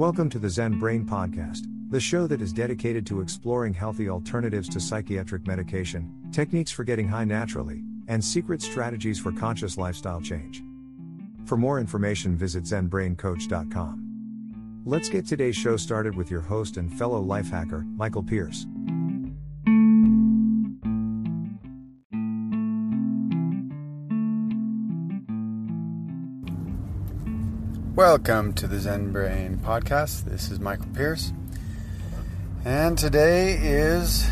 Welcome to the Zen Brain Podcast, the show that is dedicated to exploring healthy alternatives to psychiatric medication, techniques for getting high naturally, and secret strategies for conscious lifestyle change. For more information, visit ZenBrainCoach.com. Let's get today's show started with your host and fellow life hacker, Michael Pierce. Welcome to the Zen Brain podcast. This is Michael Pierce. And today is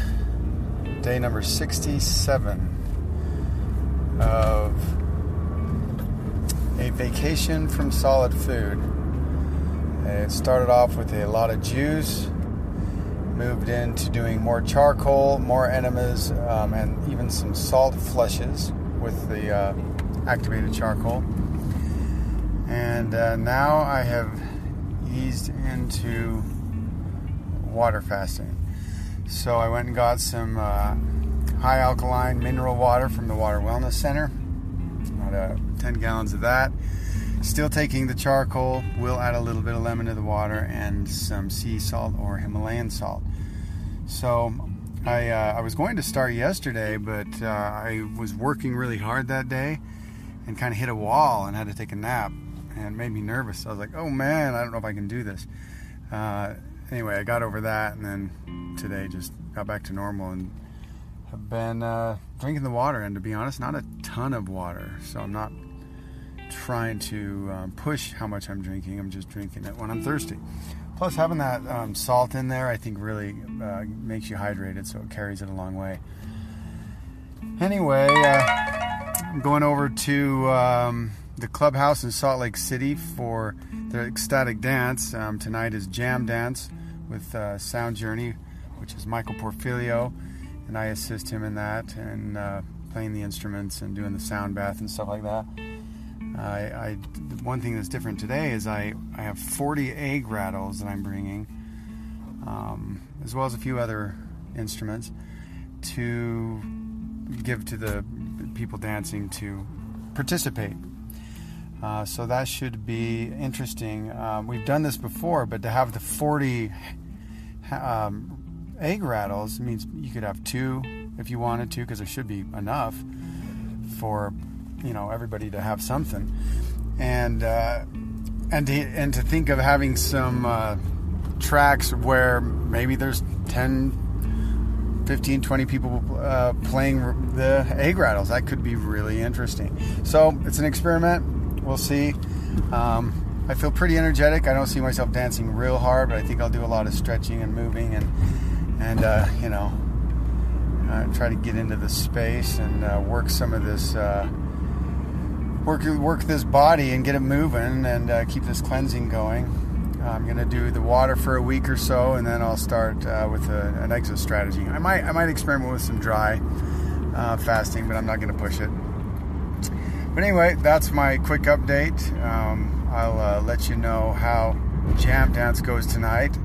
day number 67 of a vacation from solid food. It started off with a lot of juice, moved into doing more charcoal, more enemas, um, and even some salt flushes with the uh, activated charcoal and uh, now I have eased into water fasting. So I went and got some uh, high alkaline mineral water from the Water Wellness Center. About uh, 10 gallons of that. Still taking the charcoal. We'll add a little bit of lemon to the water and some sea salt or Himalayan salt. So I, uh, I was going to start yesterday, but uh, I was working really hard that day and kind of hit a wall and had to take a nap and made me nervous. I was like, oh man, I don't know if I can do this. Uh, anyway, I got over that, and then today just got back to normal and have been uh, drinking the water. And to be honest, not a ton of water, so I'm not trying to um, push how much I'm drinking. I'm just drinking it when I'm thirsty. Plus, having that um, salt in there, I think, really uh, makes you hydrated, so it carries it a long way. Anyway, uh, I'm going over to um, the clubhouse in Salt Lake City for the ecstatic dance. Um, tonight is Jam Dance with uh, Sound Journey, which is Michael Porfilio, and I assist him in that and uh, playing the instruments and doing the sound bath and stuff like that. I, I one thing that's different today is I, I have 40 egg rattles that I'm bringing, um, as well as a few other instruments to give to the people dancing to participate uh, so that should be interesting. Um, we've done this before, but to have the 40 um, egg rattles means you could have two if you wanted to, because there should be enough for you know everybody to have something. And uh, and to, and to think of having some uh, tracks where maybe there's 10 15 20 people uh, playing the egg rattles that could be really interesting so it's an experiment we'll see. Um, I feel pretty energetic. I don't see myself dancing real hard, but I think I'll do a lot of stretching and moving and and uh, you know uh, try to get into the space and uh, work some of this uh, work work this body and get it moving and uh, keep this cleansing going. I'm gonna do the water for a week or so, and then I'll start uh, with a, an exit strategy. I might I might experiment with some dry fasting, but I'm not gonna push it. But anyway, that's my quick update. Um, I'll uh, let you know how Jam Dance goes tonight.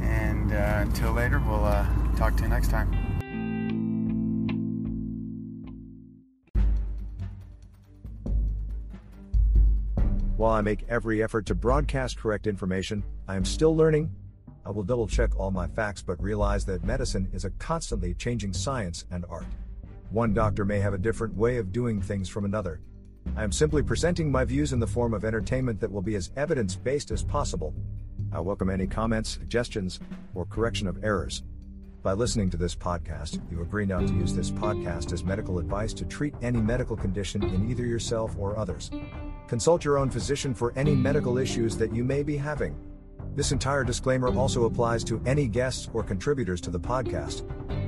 And uh, until later, we'll uh, talk to you next time. While I make every effort to broadcast correct information, I am still learning. I will double check all my facts but realize that medicine is a constantly changing science and art. One doctor may have a different way of doing things from another. I am simply presenting my views in the form of entertainment that will be as evidence based as possible. I welcome any comments, suggestions, or correction of errors. By listening to this podcast, you agree not to use this podcast as medical advice to treat any medical condition in either yourself or others. Consult your own physician for any medical issues that you may be having. This entire disclaimer also applies to any guests or contributors to the podcast.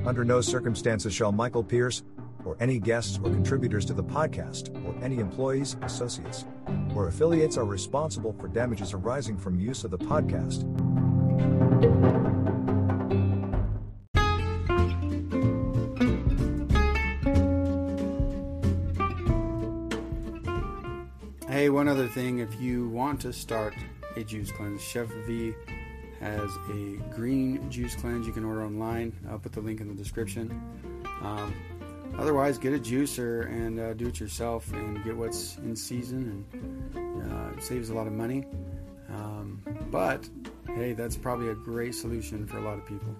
Under no circumstances shall Michael Pierce, or any guests or contributors to the podcast, or any employees, associates, or affiliates are responsible for damages arising from use of the podcast. Hey, one other thing if you want to start a juice cleanse, Chef V has a green juice cleanse you can order online. I'll put the link in the description. Um, otherwise, get a juicer and uh, do it yourself and get what's in season and uh, saves a lot of money. Um, but hey, that's probably a great solution for a lot of people.